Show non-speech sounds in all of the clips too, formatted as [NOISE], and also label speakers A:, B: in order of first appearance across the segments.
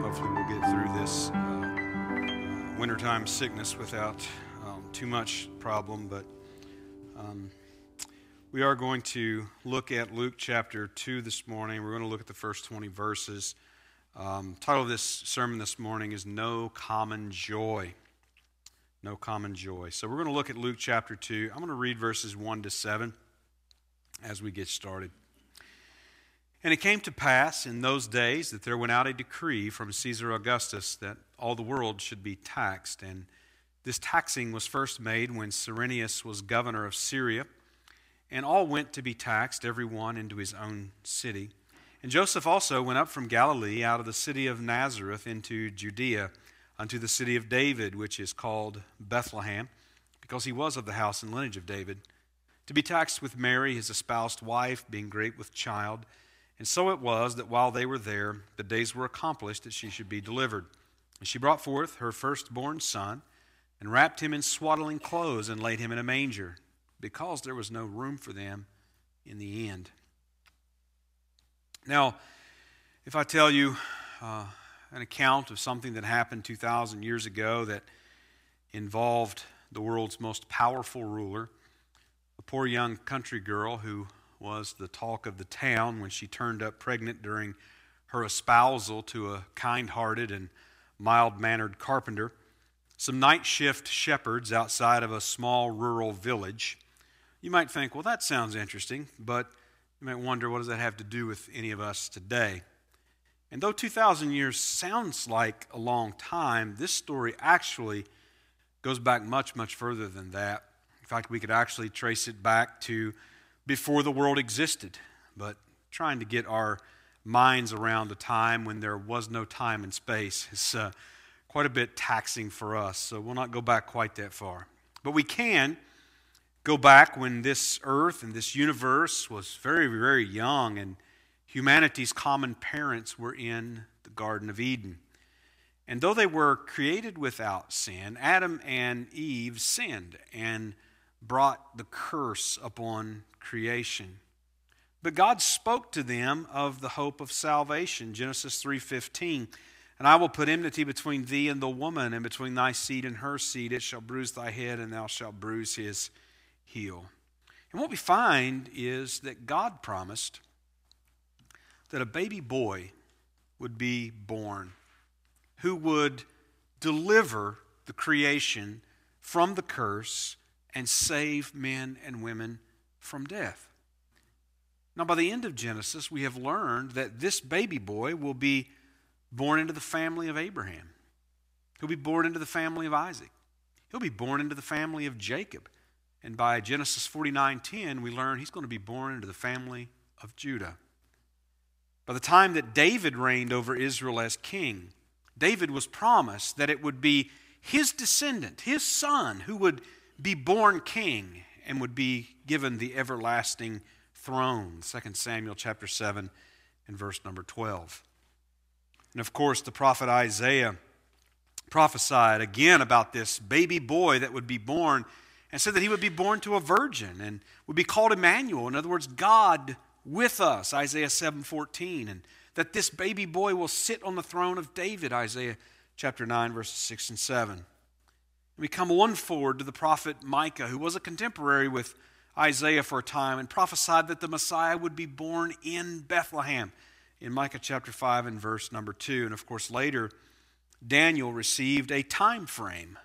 A: hopefully we'll get through this uh, uh, wintertime sickness without um, too much problem. But um, we are going to look at Luke chapter 2 this morning. We're going to look at the first 20 verses. Um, title of this sermon this morning is No Common Joy. No Common Joy. So we're going to look at Luke chapter 2. I'm going to read verses 1 to 7 as we get started. And it came to pass in those days that there went out a decree from Caesar Augustus that all the world should be taxed. And this taxing was first made when Cyrenius was governor of Syria. And all went to be taxed, every one into his own city. And Joseph also went up from Galilee out of the city of Nazareth into Judea unto the city of David, which is called Bethlehem, because he was of the house and lineage of David, to be taxed with Mary, his espoused wife, being great with child. And so it was that while they were there, the days were accomplished that she should be delivered. And she brought forth her firstborn son, and wrapped him in swaddling clothes, and laid him in a manger, because there was no room for them in the end. Now, if I tell you uh, an account of something that happened 2,000 years ago that involved the world's most powerful ruler, a poor young country girl who was the talk of the town when she turned up pregnant during her espousal to a kind hearted and mild mannered carpenter, some night shift shepherds outside of a small rural village. You might think, well, that sounds interesting, but you might wonder, what does that have to do with any of us today? And though 2,000 years sounds like a long time, this story actually goes back much, much further than that. In fact, we could actually trace it back to before the world existed, but trying to get our minds around a time when there was no time and space is uh, quite a bit taxing for us, so we'll not go back quite that far. But we can go back when this earth and this universe was very, very young and humanity's common parents were in the Garden of Eden. And though they were created without sin, Adam and Eve sinned and brought the curse upon creation. But God spoke to them of the hope of salvation. Genesis 3:15. And I will put enmity between thee and the woman, and between thy seed and her seed. It shall bruise thy head, and thou shalt bruise his heel. And what we find is that God promised that a baby boy would be born who would deliver the creation from the curse and save men and women from death. Now, by the end of Genesis, we have learned that this baby boy will be born into the family of Abraham. He'll be born into the family of Isaac. He'll be born into the family of Jacob. And by Genesis 49:10, we learn he's going to be born into the family of Judah. By the time that David reigned over Israel as king, David was promised that it would be his descendant, his son, who would be born king and would be given the everlasting throne. 2 Samuel chapter 7 and verse number 12. And of course, the prophet Isaiah prophesied again about this baby boy that would be born and said that he would be born to a virgin and would be called Emmanuel. In other words, God with us, Isaiah 7:14, and that this baby boy will sit on the throne of David, Isaiah chapter 9, verses 6 and 7. We come one forward to the prophet Micah, who was a contemporary with Isaiah for a time and prophesied that the Messiah would be born in Bethlehem in Micah chapter 5 and verse number 2. And of course, later, Daniel received a time frame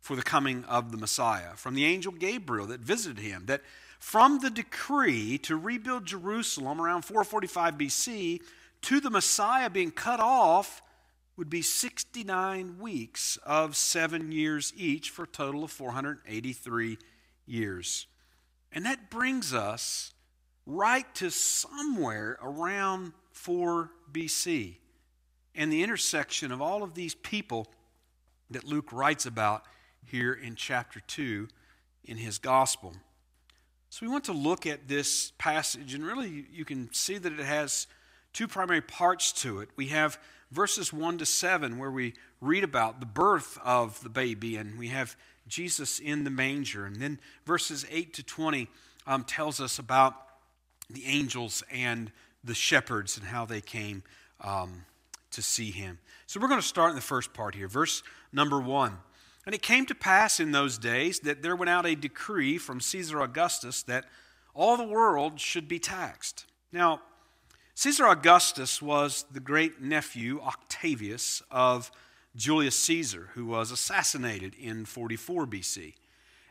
A: for the coming of the Messiah from the angel Gabriel that visited him, that from the decree to rebuild Jerusalem around 445 BC to the Messiah being cut off would be 69 weeks of seven years each for a total of 483 years. And that brings us right to somewhere around 4 BC and the intersection of all of these people that Luke writes about here in chapter 2 in his gospel. So we want to look at this passage, and really you can see that it has two primary parts to it. We have verses 1 to 7, where we read about the birth of the baby, and we have Jesus in the manger. And then verses 8 to 20 um, tells us about the angels and the shepherds and how they came um, to see him. So we're going to start in the first part here, verse number 1. And it came to pass in those days that there went out a decree from Caesar Augustus that all the world should be taxed. Now, Caesar Augustus was the great nephew, Octavius, of Julius Caesar, who was assassinated in 44 BC.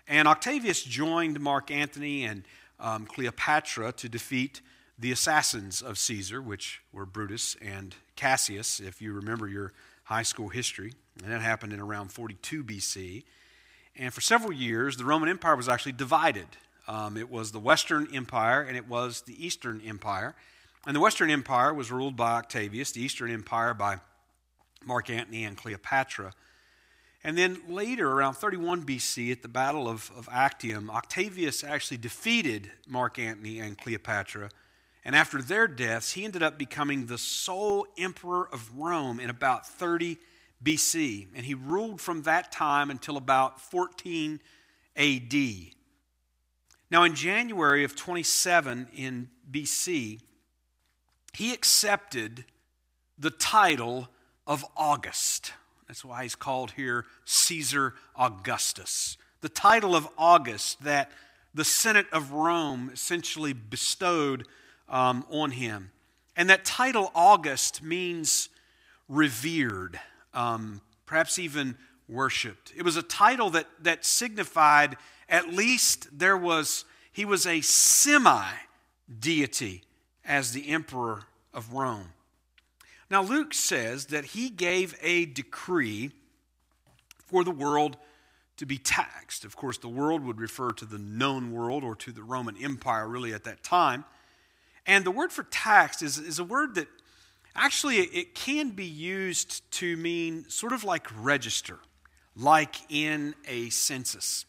A: And Octavius joined Mark Antony and um, Cleopatra to defeat the assassins of Caesar, which were Brutus and Cassius, if you remember your high school history. And that happened in around 42 BC. And for several years, the Roman Empire was actually divided. Um, it was the Western Empire and it was the Eastern Empire. And the Western Empire was ruled by Octavius, the Eastern Empire by Mark Antony and Cleopatra. And then later, around 31 BC, at the Battle of, of Actium, Octavius actually defeated Mark Antony and Cleopatra. And after their deaths, he ended up becoming the sole emperor of Rome in about 30 BC. And he ruled from that time until about 14 AD. Now, in January of 27 in BC, he accepted the title of August. That's why he's called here Caesar Augustus. The title of August that the Senate of Rome essentially bestowed um, on him. And that title, August, means revered, um, perhaps even worshiped. It was a title that, that signified at least there was, he was a semi deity as the emperor of Rome. Now, Luke says that he gave a decree for the world to be taxed. Of course, the world would refer to the known world or to the Roman Empire, really, at that time. And the word for taxed is, is a word that actually it can be used to mean sort of like register, like in a census.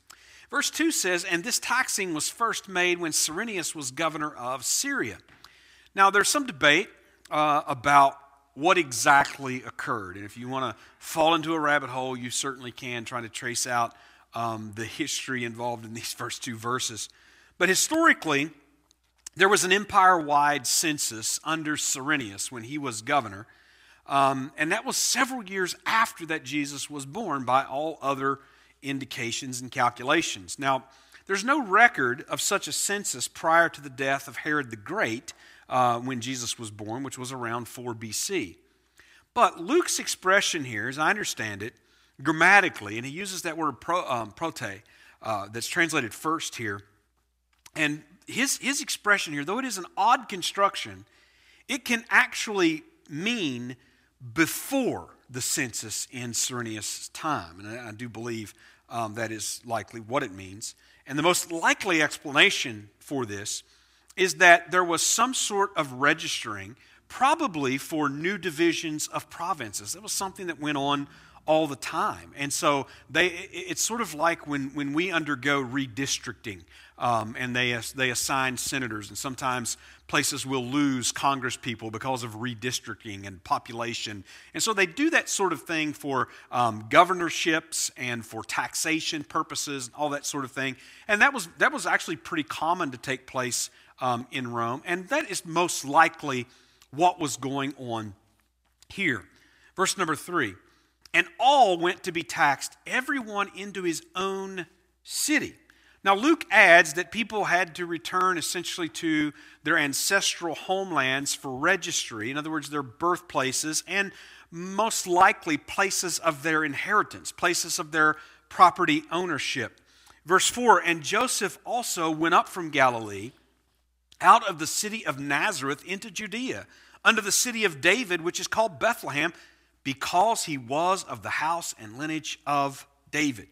A: Verse 2 says, And this taxing was first made when Cyrenius was governor of Syria. Now, there's some debate uh, about what exactly occurred. And if you want to fall into a rabbit hole, you certainly can, trying to trace out um, the history involved in these [LAUGHS] first two verses. But historically, there was an empire wide census under Cyrenius when he was governor. Um, and that was several years after that Jesus was born by all other indications and calculations. Now, there's no record of such a census prior to the death of Herod the Great, uh, when Jesus was born, which was around 4 BC. But Luke's expression here, as I understand it, grammatically, and he uses that word pro, um, prote, uh, that's translated first here, and his, his expression here, though it is an odd construction, it can actually mean before the census in Cyrenius' time. And I, do believe um, that is likely what it means. And the most likely explanation for this is that there was some sort of registering, probably for new divisions of provinces. That was something that went on all the time. And so they, it's sort of like when, when we undergo redistricting um, and they, they assign senators, and sometimes places will lose Congress people because of redistricting and population. And so they do that sort of thing for um, governorships and for taxation purposes, and all that sort of thing. And that was, that was actually pretty common to take place um, in Rome. And that is most likely what was going on here. Verse number three and all went to be taxed, everyone into his own city. Now, Luke adds that people had to return essentially to their ancestral homelands for registry, in other words, their birthplaces, and most likely places of their inheritance, places of their property ownership. Verse 4 And Joseph also went up from Galilee out of the city of Nazareth into Judea, under the city of David, which is called Bethlehem, because he was of the house and lineage of David.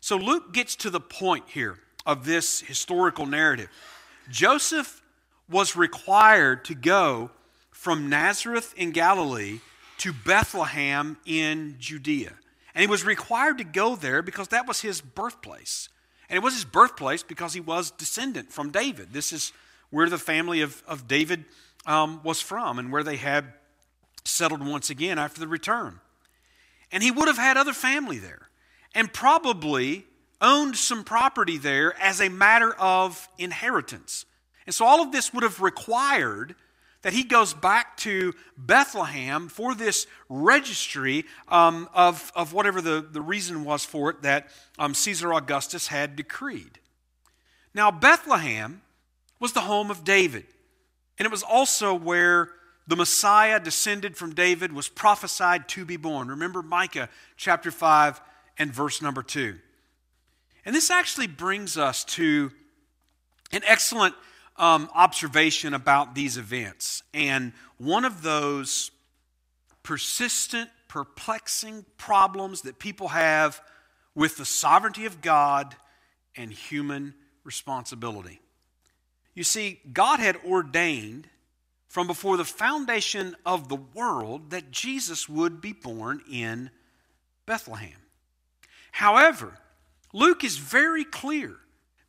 A: So Luke gets to the point here of this historical narrative. Joseph was required to go from Nazareth in Galilee to Bethlehem in Judea. And he was required to go there because that was his birthplace. And it was his birthplace because he was descendant from David. This is where the family of, of David um, was from and where they had settled once again after the return. And he would have had other family there. And probably owned some property there as a matter of inheritance. And so all of this would have required that he goes back to Bethlehem for this registry um, of, of whatever the, the reason was for it that um, Caesar Augustus had decreed. Now, Bethlehem was the home of David, and it was also where the Messiah descended from David was prophesied to be born. Remember Micah chapter 5 and verse number 2. And this actually brings us to an excellent um, observation about these events. And one of those persistent, perplexing problems that people have with the sovereignty of God and human responsibility. You see, God had ordained from before the foundation of the world that Jesus would be born in Bethlehem. However, Luke is very clear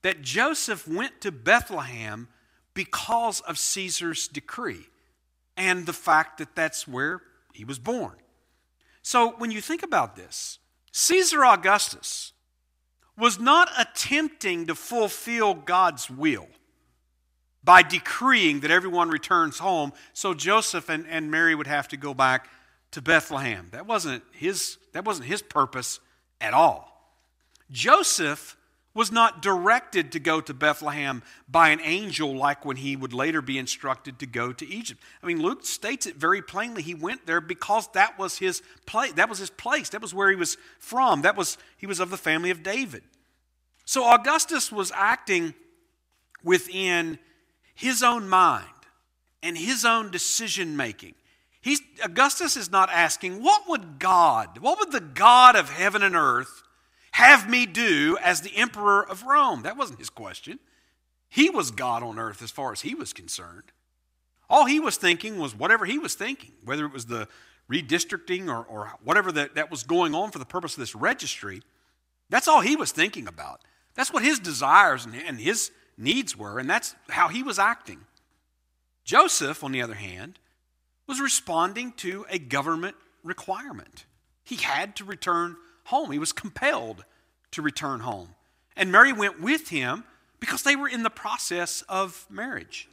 A: that Joseph went to Bethlehem because of Caesar's decree and the fact that that's where he was born. So when you think about this, Caesar Augustus was not attempting to fulfill God's will by decreeing that everyone returns home so Joseph and, and Mary would have to go back to Bethlehem. That wasn't his, that wasn't his purpose at all. Joseph was not directed to go to Bethlehem by an angel like when he would later be instructed to go to Egypt. I mean, Luke states it very plainly. He went there because that was his place. That was his place. That was where he was from. That was he was of the family of David. So Augustus was acting within his own mind and his own decision making. He's, Augustus is not asking, what would God, what would the God of heaven and earth have me do as the emperor of Rome? That wasn't his question. He was God on earth as far as he was concerned. All he was thinking was whatever he was thinking, whether it was the redistricting or, or whatever that, that was going on for the purpose of this registry. That's all he was thinking about. That's what his desires and, and his needs were, and that's how he was acting. Joseph, on the other hand, was responding to a government requirement. He had to return home. He was compelled to return home. And Mary went with him because they were in the process of marriage.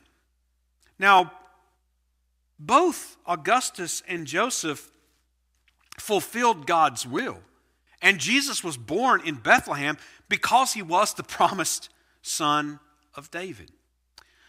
A: Now, both Augustus and Joseph fulfilled God's will. And Jesus was born in Bethlehem because he was the promised son of David.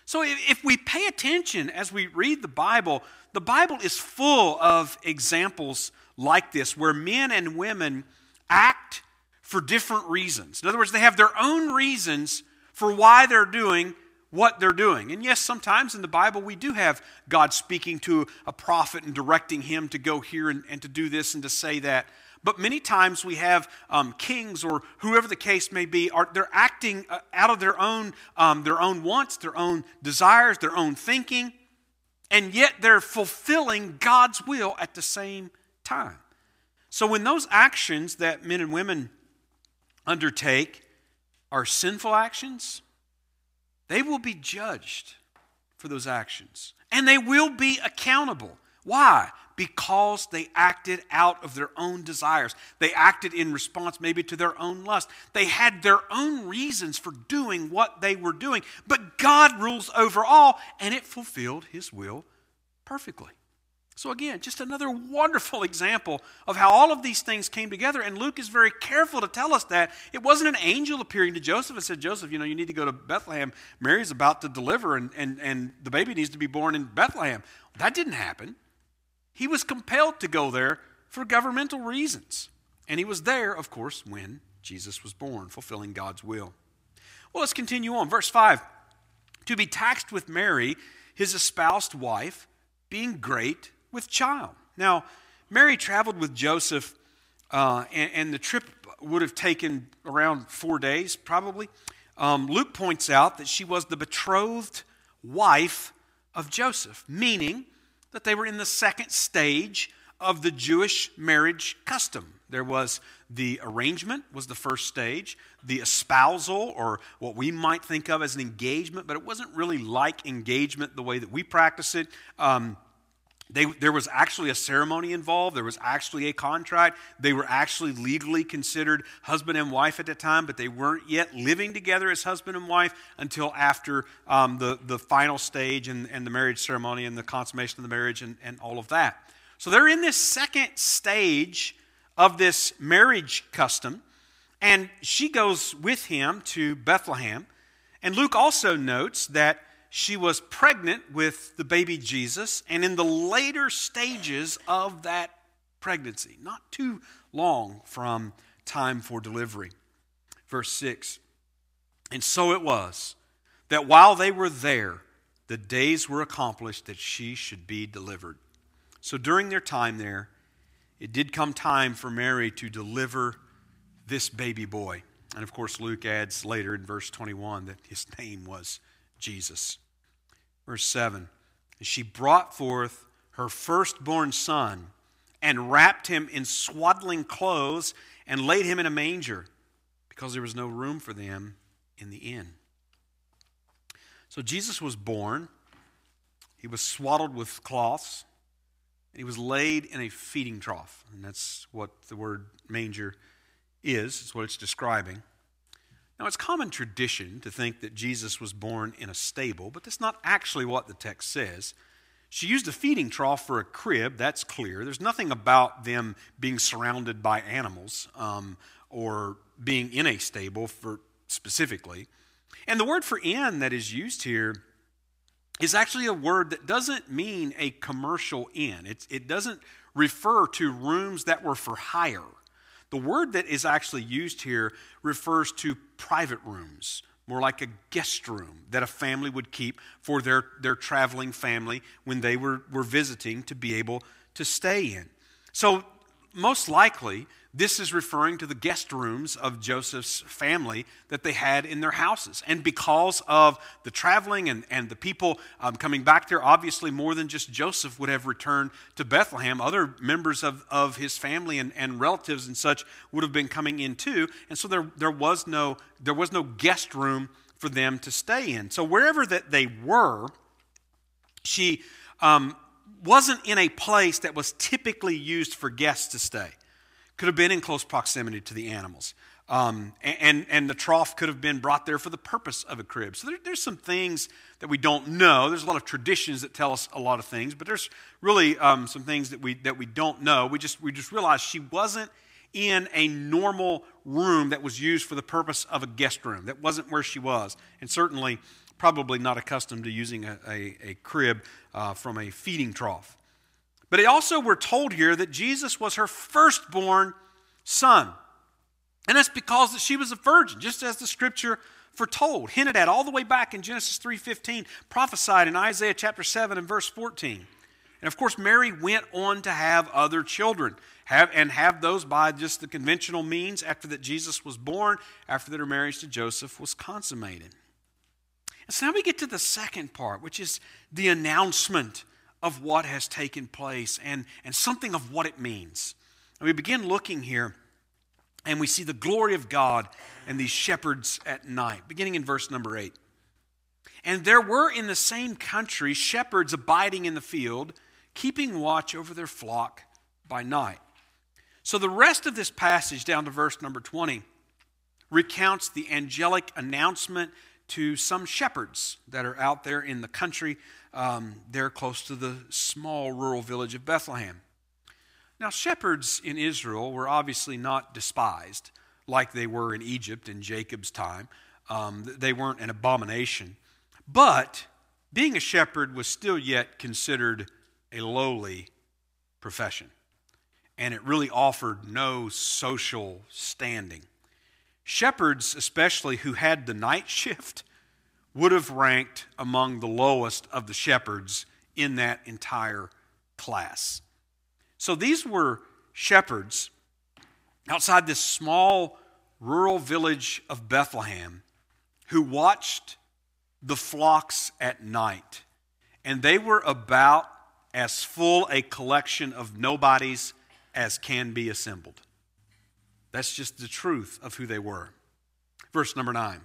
A: So if we pay attention as we read the Bible, the Bible is full of examples like this where men and women act for different reasons. In other words, they have their own reasons for why they're doing what they're doing. And yes, sometimes in the Bible we do have God speaking to a prophet and directing him to go here and, and to do this and to say that. But many times we have um, kings or whoever the case may be, are they're acting uh, out of their own um, their own wants, their own desires, their own thinking, and yet they're fulfilling God's will at the same time. So when those actions that men and women undertake are sinful actions, they will be judged for those actions. And they will be accountable. Why? Because they acted out of their own desires. They acted in response maybe to their own lust. They had their own reasons for doing what they were doing. But God rules over all, and it fulfilled His will perfectly. So, again, just another wonderful example of how all of these things came together. And Luke is very careful to tell us that it wasn't an angel appearing to Joseph and said, Joseph, you know, you need to go to Bethlehem. Mary's about to deliver, and, and, and the baby needs to be born in Bethlehem. That didn't happen. He was compelled to go there for governmental reasons. And he was there, of course, when Jesus was born, fulfilling God's will. Well, let's continue on. Verse 5 To be taxed with Mary, his espoused wife, being great with child. Now, Mary traveled with Joseph, uh, and, and, the trip would have taken around four days, probably. Um, Luke points out that she was the betrothed wife of Joseph, meaning that they were in the second stage of the Jewish marriage custom. There was the arrangement was the first stage, the espousal or what we might think of as an engagement, but it wasn't really like engagement the way that we practice it. Um, They, there was actually a ceremony involved. There was actually a contract. They were actually legally considered husband and wife at the time, but they weren't yet living together as husband and wife until after um, the, the final stage and, and the marriage ceremony and the consummation of the marriage and, and all of that. So they're in this second stage of this marriage custom, and she goes with him to Bethlehem. And Luke also notes that she was pregnant with the baby Jesus and in the later stages of that pregnancy, not too long from time for delivery. Verse 6 And so it was that while they were there, the days were accomplished that she should be delivered. So during their time there, it did come time for Mary to deliver this baby boy. And of course, Luke adds later in verse 21 that his name was Jesus. Verse 7 She brought forth her firstborn son and wrapped him in swaddling clothes and laid him in a manger because there was no room for them in the inn. So Jesus was born. He was swaddled with cloths. And he was laid in a feeding trough. And that's what the word manger is, it's what it's describing. Now, it's common tradition to think that Jesus was born in a stable, but that's not actually what the text says. She used a feeding trough for a crib, that's clear. There's nothing about them being surrounded by animals um, or being in a stable for specifically. And the word for inn that is used here is actually a word that doesn't mean a commercial inn. It, it doesn't refer to rooms that were for hire. The word that is actually used here refers to private rooms, more like a guest room that a family would keep for their, their traveling family when they were, were visiting to be able to stay in. So, most likely, this is referring to the guest rooms of Joseph's family that they had in their houses. And because of the traveling and, and the people um, coming back there, obviously more than just Joseph would have returned to Bethlehem. Other members of, of his family and, and relatives and such would have been coming in too. And so there, there, was no, there was no guest room for them to stay in. So wherever that they were, she um, wasn't in a place that was typically used for guests to stay could have been in close proximity to the animals. Um, and, and the trough could have been brought there for the purpose of a crib. So there, there's some things that we don't know. There's a lot of traditions that tell us a lot of things, but there's really um, some things that we, that we don't know. We just, we just realized she wasn't in a normal room that was used for the purpose of a guest room. That wasn't where she was. And certainly, probably not accustomed to using a, a, a crib uh, from a feeding trough. But also, we're told here that Jesus was her firstborn son. And that's because that she was a virgin, just as the scripture foretold, hinted at all the way back in Genesis 3:15, prophesied in Isaiah chapter 7 and verse 14. And of course, Mary went on to have other children, have, and have those by just the conventional means after that Jesus was born, after that her marriage to Joseph was consummated. And so now we get to the second part, which is the announcement of what has taken place and, and something of what it means. And we begin looking here and we see the glory of God and these shepherds at night, beginning in verse number 8. And there were in the same country shepherds abiding in the field, keeping watch over their flock by night. So the rest of this passage, down to verse number 20, recounts the angelic announcement to some shepherds that are out there in the country um, there close to the small rural village of Bethlehem. Now, shepherds in Israel were obviously not despised like they were in Egypt in Jacob's time. Um, they weren't an abomination. But being a shepherd was still yet considered a lowly profession. And it really offered no social standing. Shepherds, especially who had the night shift, would have ranked among the lowest of the shepherds in that entire class. So these were shepherds outside this small rural village of Bethlehem who watched the flocks at night. And they were about as full a collection of nobodies as can be assembled. That's just the truth of who they were. Verse number nine.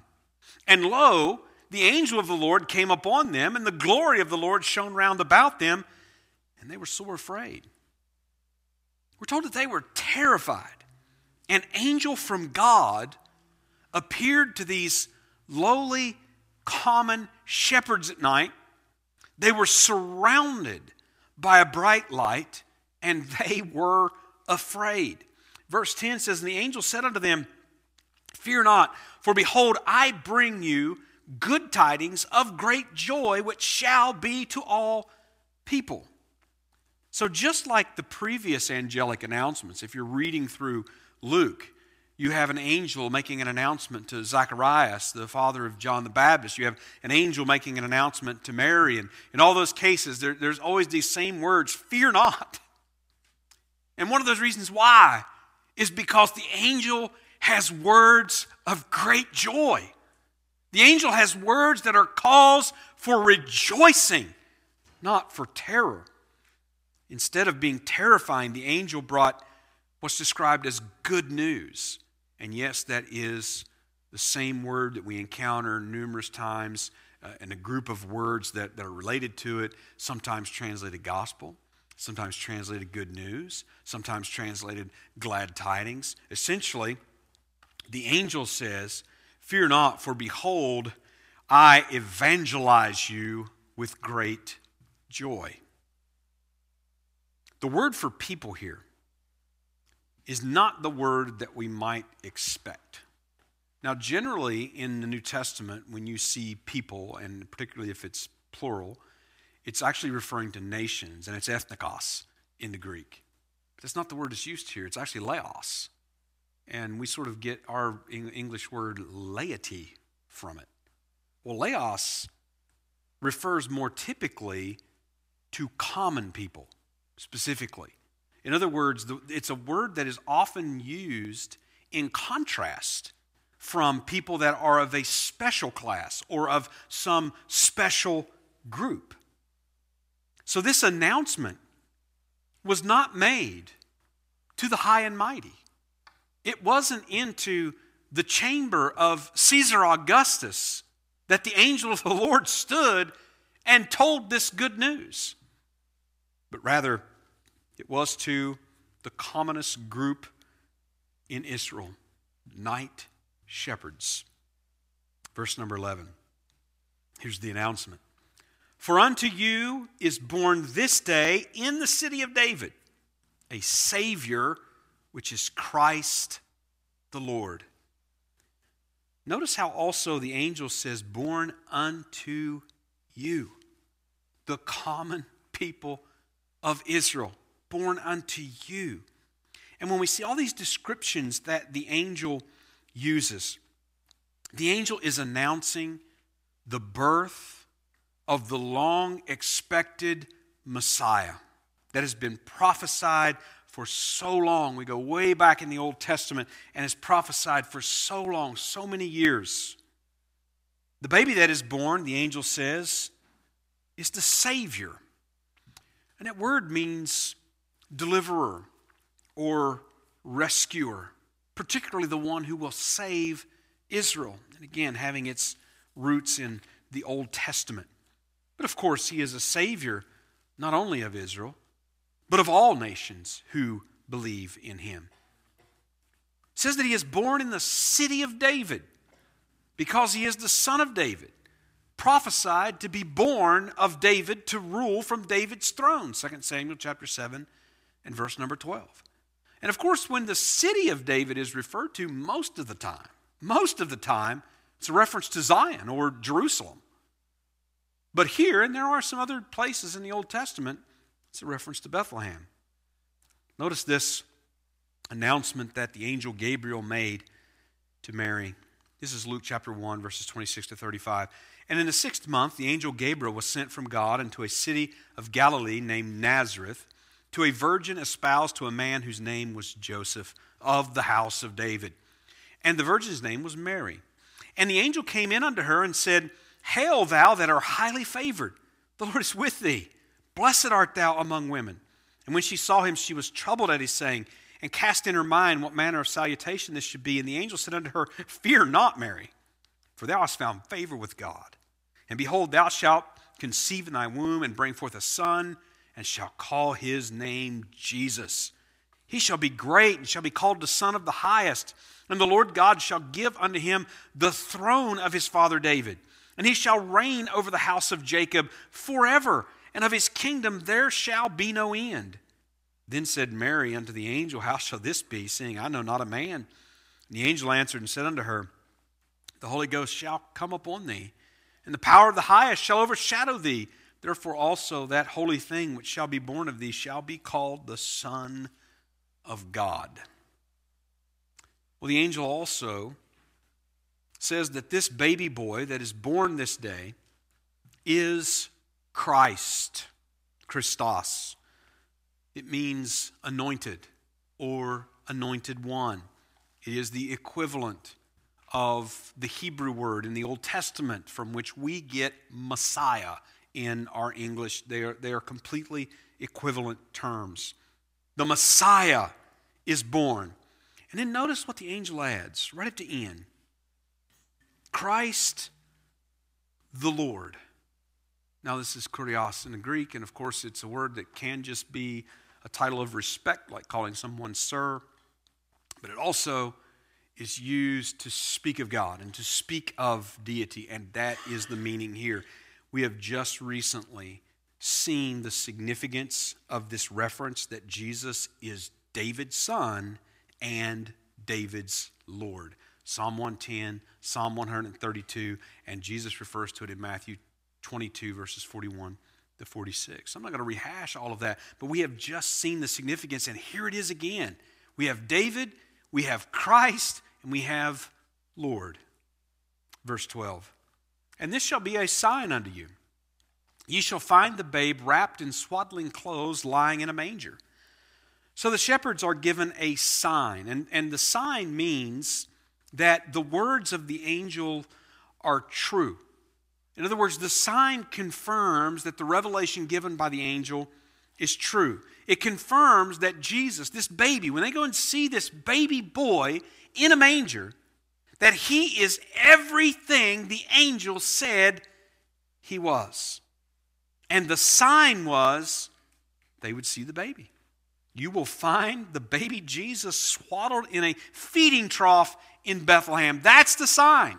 A: And lo, the angel of the Lord came upon them, and the glory of the Lord shone round about them, and they were sore afraid. We're told that they were terrified. An angel from God appeared to these lowly, common shepherds at night. They were surrounded by a bright light, and they were afraid. Verse 10 says, And the angel said unto them, Fear not, for behold, I bring you good tidings of great joy, which shall be to all people. So, just like the previous angelic announcements, if you're reading through Luke, you have an angel making an announcement to Zacharias, the father of John the Baptist. You have an angel making an announcement to Mary. And in all those cases, there, there's always these same words fear not. And one of those reasons why is because the angel has words of great joy. The angel has words that are cause for rejoicing, not for terror. Instead of being terrifying, the angel brought what's described as good news. And yes, that is the same word that we encounter numerous times uh, in a group of words that, that are related to it, sometimes translated gospel, sometimes translated good news, sometimes translated glad tidings. Essentially, the angel says, Fear not, for behold, I evangelize you with great joy. The word for people here is not the word that we might expect. Now, generally in the New Testament, when you see people, and particularly if it's plural, it's actually referring to nations, and it's ethnikos in the Greek. But that's not the word that's used here. It's actually laos. And we sort of get our English word laity from it. Well, laos refers more typically to common people, specifically. In other words, it's a word that is often used in contrast from people that are of a special class or of some special group. So, this announcement was not made to the high and mighty. It wasn't into the chamber of Caesar Augustus that the angel of the Lord stood and told this good news, but rather it was to the commonest group in Israel night shepherds. Verse number 11. Here's the announcement For unto you is born this day in the city of David a Savior, which is Christ the Lord. Notice how also the angel says, Born unto you, the common people of Israel born unto you. And when we see all these descriptions that the angel uses, the angel is announcing the birth of the long expected Messiah that has been prophesied for so long. We go way back in the Old Testament and is prophesied for so long, so many years. The baby that is born, the angel says, is the Savior. And that word means deliverer or rescuer, particularly the one who will save Israel. And again, having its roots in the Old Testament. But of course, he is a savior not only of Israel, but of all nations who believe in him. It says that he is born in the city of David because he is the son of David prophesied to be born of David to rule from David's throne 2 Samuel chapter 7 and verse number 12. And of course, when the city of David is referred to most of the time, most of the time, it's a reference to Zion or Jerusalem. But here, and there are some other places in the Old Testament, it's a reference to Bethlehem. Notice this announcement that the angel Gabriel made to Mary. This is Luke chapter 1, verses 26 to 35. And in the sixth month, the angel Gabriel was sent from God into a city of Galilee named Nazareth to a virgin espoused to a man whose name was Joseph of the house of David. And the virgin's name was Mary. And the angel came in unto her and said, Hail, thou that art highly favored, the Lord is with thee. Blessed art thou among women. And when she saw him, she was troubled at his saying, and cast in her mind what manner of salutation this should be. And the angel said unto her, Fear not, Mary, for thou hast found favor with God. And behold, thou shalt conceive in thy womb and bring forth a son and shall call his name Jesus. He shall be great and shall be called the Son of the Highest. And the Lord God shall give unto him the throne of his father David. And he shall reign over the house of Jacob forever, and of his kingdom there shall be no end. Then said Mary unto the angel, How shall this be, seeing I know not a man? And the angel answered and said unto her, The Holy Ghost shall come upon thee, and the power of the highest shall overshadow thee. Therefore also that holy thing which shall be born of thee shall be called the Son of God. Well, the angel also says that this baby boy that is born this day is Christ, Christos. It means anointed or anointed one. It is the equivalent of the Hebrew word in the Old Testament from which we get Messiah in our English. They are, they are completely equivalent terms. The Messiah is born. And then notice what the angel adds right at the end Christ the Lord. Now, this is kurios in the Greek, and of course, it's a word that can just be a title of respect, like calling someone sir, but it also is used to speak of God and to speak of deity, and that is the meaning here. We have just recently seen the significance of this reference that Jesus is David's son and David's Lord. Psalm 110, Psalm 132, and Jesus refers to it in Matthew 22, verses 41 to 46. I'm not going to rehash all of that, but we have just seen the significance, and here it is again. We have David, we have Christ, and we have Lord. Verse 12. And this shall be a sign unto you. Ye shall find the babe wrapped in swaddling clothes, lying in a manger. So the shepherds are given a sign, and, and the sign means that the words of the angel are true. In other words, the sign confirms that the revelation given by the angel is true. It confirms that Jesus, this baby, when they go and see this baby boy in a manger, that he is everything the angel said he was. And the sign was they would see the baby you will find the baby Jesus swaddled in a feeding trough in Bethlehem. That's the sign.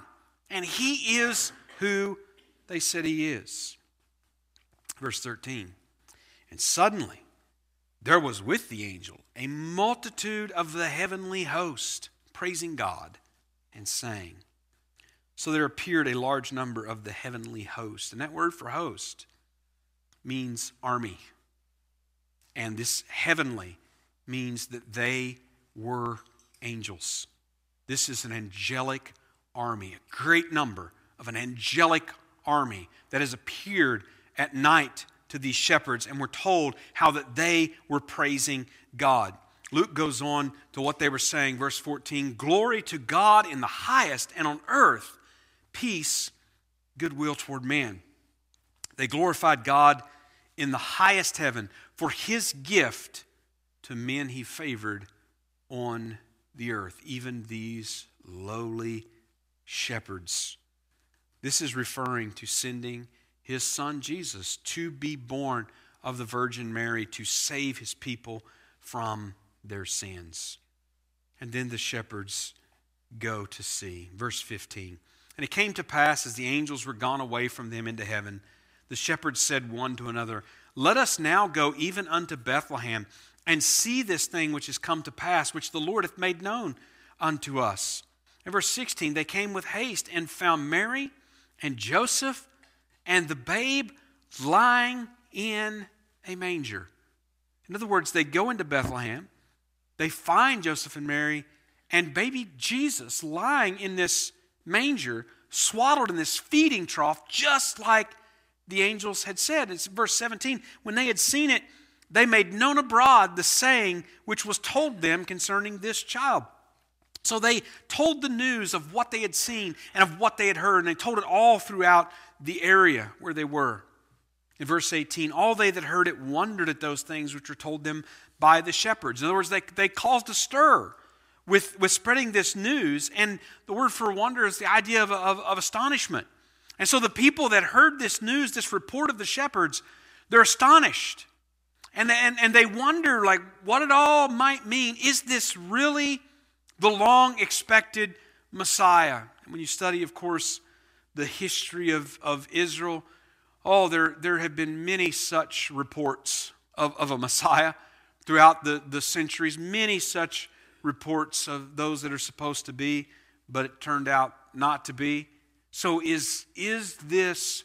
A: And he is who they said he is. Verse 13. And suddenly there was with the angel a multitude of the heavenly host praising God and saying. So there appeared a large number of the heavenly host. And that word for host means army. And this heavenly means that they were angels. This is an angelic army, a great number of an angelic army that has appeared at night to these shepherds, and we're told how that they were praising God. Luke goes on to what they were saying, verse 14 Glory to God in the highest, and on earth, peace, goodwill toward men. They glorified God in the highest heaven for his gift to men he favored on the earth, even these lowly shepherds. This is referring to sending his son Jesus to be born of the Virgin Mary to save his people from their sins. And then the shepherds go to see. Verse 15. And it came to pass as the angels were gone away from them into heaven the shepherds said one to another, Let us now go even unto Bethlehem and see this thing which has come to pass, which the Lord hath made known unto us. In verse 16, they came with haste and found Mary and Joseph and the babe lying in a manger. In other words, they go into Bethlehem, they find Joseph and Mary and baby Jesus lying in this manger, swaddled in this feeding trough, just like the angels had said. It's verse 17. When they had seen it, they made known abroad the saying which was told them concerning this child. So they told the news of what they had seen and of what they had heard, and they told it all throughout the area where they were. In verse 18, all they that heard it wondered at those things which were told them by the shepherds. In other words, they, they caused a stir with, with spreading this news. And the word for wonder is the idea of, of, of astonishment. And so the people that heard this news, this report of the shepherds, they're astonished. And, and, and they wonder, like, what it all might mean. Is this really the long expected Messiah? And when you study, of course, the history of, of Israel, oh, there, there have been many such reports of, of a Messiah throughout the, the centuries, many such reports of those that are supposed to be, but it turned out not to be. So, is, is this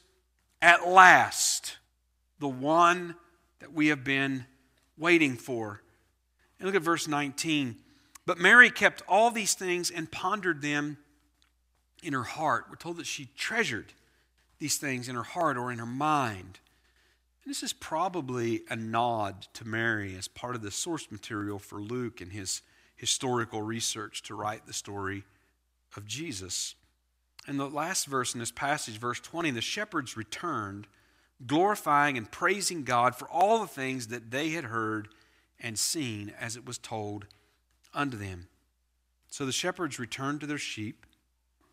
A: at last the one that we have been waiting for? And look at verse 19. But Mary kept all these things and pondered them in her heart. We're told that she treasured these things in her heart or in her mind. And this is probably a nod to Mary as part of the source material for Luke and his historical research to write the story of Jesus. And the last verse in this passage, verse 20, the shepherds returned, glorifying and praising God for all the things that they had heard and seen as it was told unto them. So the shepherds returned to their sheep,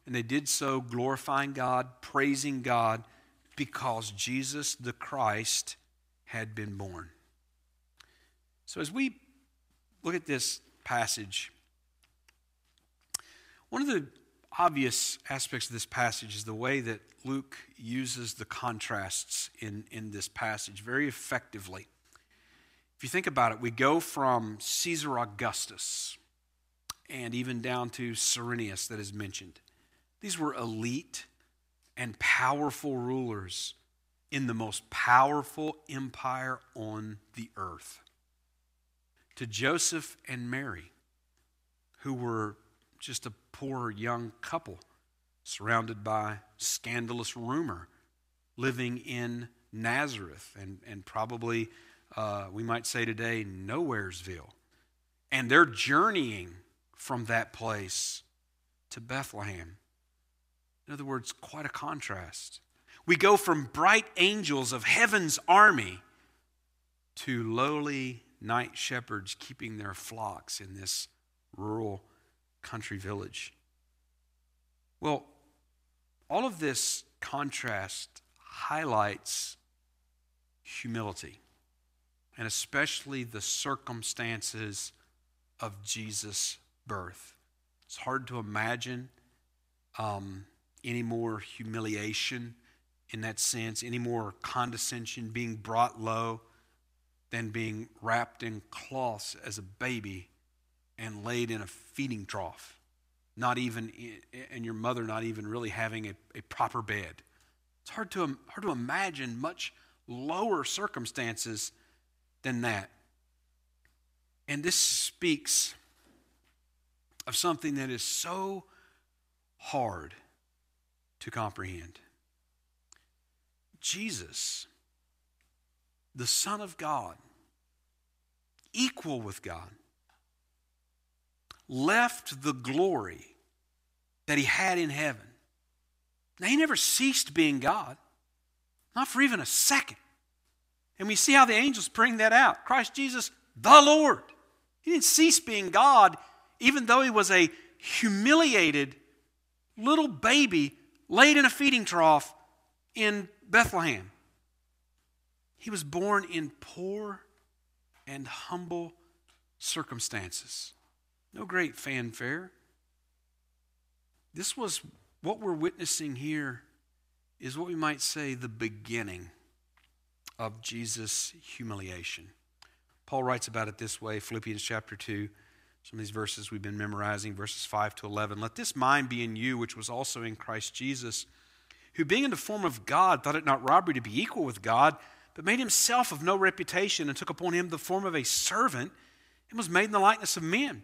A: and they did so glorifying God, praising God, because Jesus the Christ had been born. So as we look at this passage. One of the obvious aspects of this passage is the way that Luke uses the contrasts in, in this passage very effectively. If you think about it, we go from Caesar Augustus and even down to Cyrenius that is mentioned. These were elite and powerful rulers in the most powerful empire on the earth to Joseph and Mary, who were just a poor young couple surrounded by scandalous rumor, living in Nazareth and, and probably, uh, we might say today, Nowheresville. And they're journeying from that place to Bethlehem. In other words, quite a contrast. We go from bright angels of heaven's army to lowly night shepherds keeping their flocks in this rural country village. Well, all of this contrast highlights humility, and especially the circumstances of Jesus' birth. It's hard to imagine um, any more humiliation in that sense, any more condescension, being brought low than being wrapped in cloths as a baby and laid in a feeding trough, not even, and your mother not even really having a, a proper bed. It's hard to, hard to imagine much lower circumstances than that. And this speaks of something that is so hard to comprehend. Jesus the Son of God, equal with God, left the glory that he had in heaven. Now, he never ceased being God, not for even a second. And we see how the angels bring that out. Christ Jesus, the Lord. He didn't cease being God, even though he was a humiliated little baby laid in a feeding trough in Bethlehem. He was born in poor and humble circumstances. No great fanfare. This was what we're witnessing here is what we might say the beginning of Jesus' humiliation. Paul writes about it this way Philippians chapter 2. Some of these verses we've been memorizing, verses 5 to 11. Let this mind be in you, which was also in Christ Jesus, who being in the form of God thought it not robbery to be equal with God but made himself of no reputation and took upon him the form of a servant and was made in the likeness of men.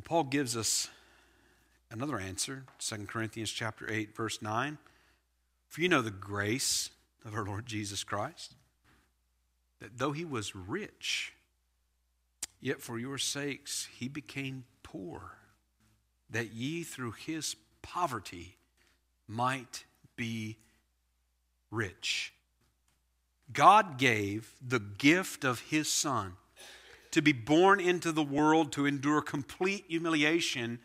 A: Well, Paul gives us another answer 2 Corinthians chapter 8 verse 9 for you know the grace of our Lord Jesus Christ that though he was rich Yet for your sakes he became poor, that ye through his poverty might be rich. God gave the gift of his son to be born into the world to endure complete humiliation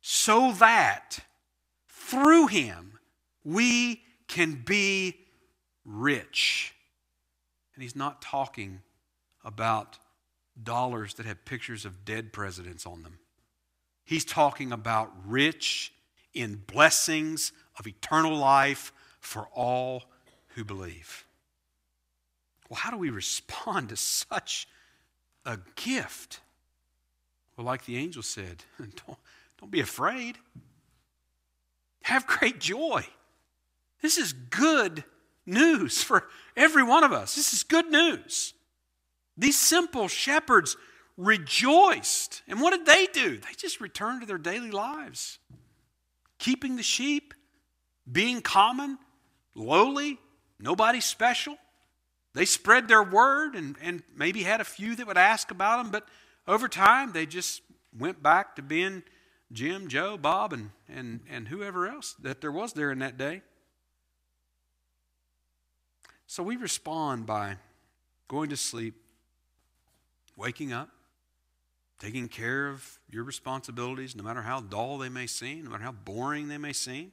A: so that through him we can be rich. And he's not talking about dollars that have pictures of dead presidents on them. He's talking about rich in blessings of eternal life for all who believe. Well, how do we respond to such a gift? Well, like the angel said, [LAUGHS] don't, don't be afraid. Have great joy. This is good news for every one of us. This is good news. These simple shepherds rejoiced. And what did they do? They just returned to their daily lives, keeping the sheep, being common, lowly, nobody special. They spread their word and, and maybe had a few that would ask about them, but over time they just went back to being Jim, Joe, Bob, and, and, and whoever else that there was there in that day. So we respond by going to sleep, waking up, taking care of your responsibilities, no matter how dull they may seem, no matter how boring they may seem,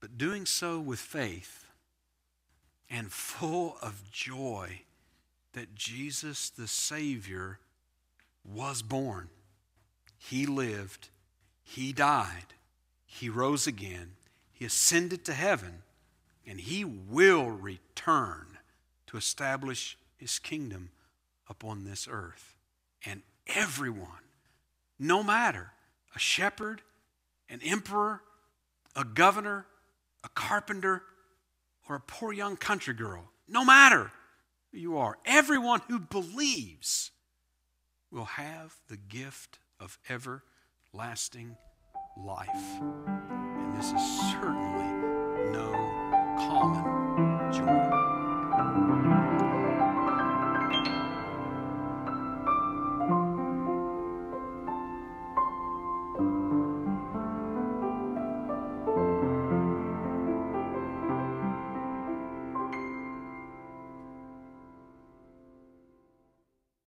A: but doing so with faith and full of joy that Jesus the Savior was born. He lived, He died, He rose again, He ascended to heaven and he will return to establish his kingdom upon this earth. And everyone, no matter a shepherd, an emperor, a governor, a carpenter, or a poor young country girl, no matter who you are, everyone who believes will have the gift of everlasting life. And this is certainly no common.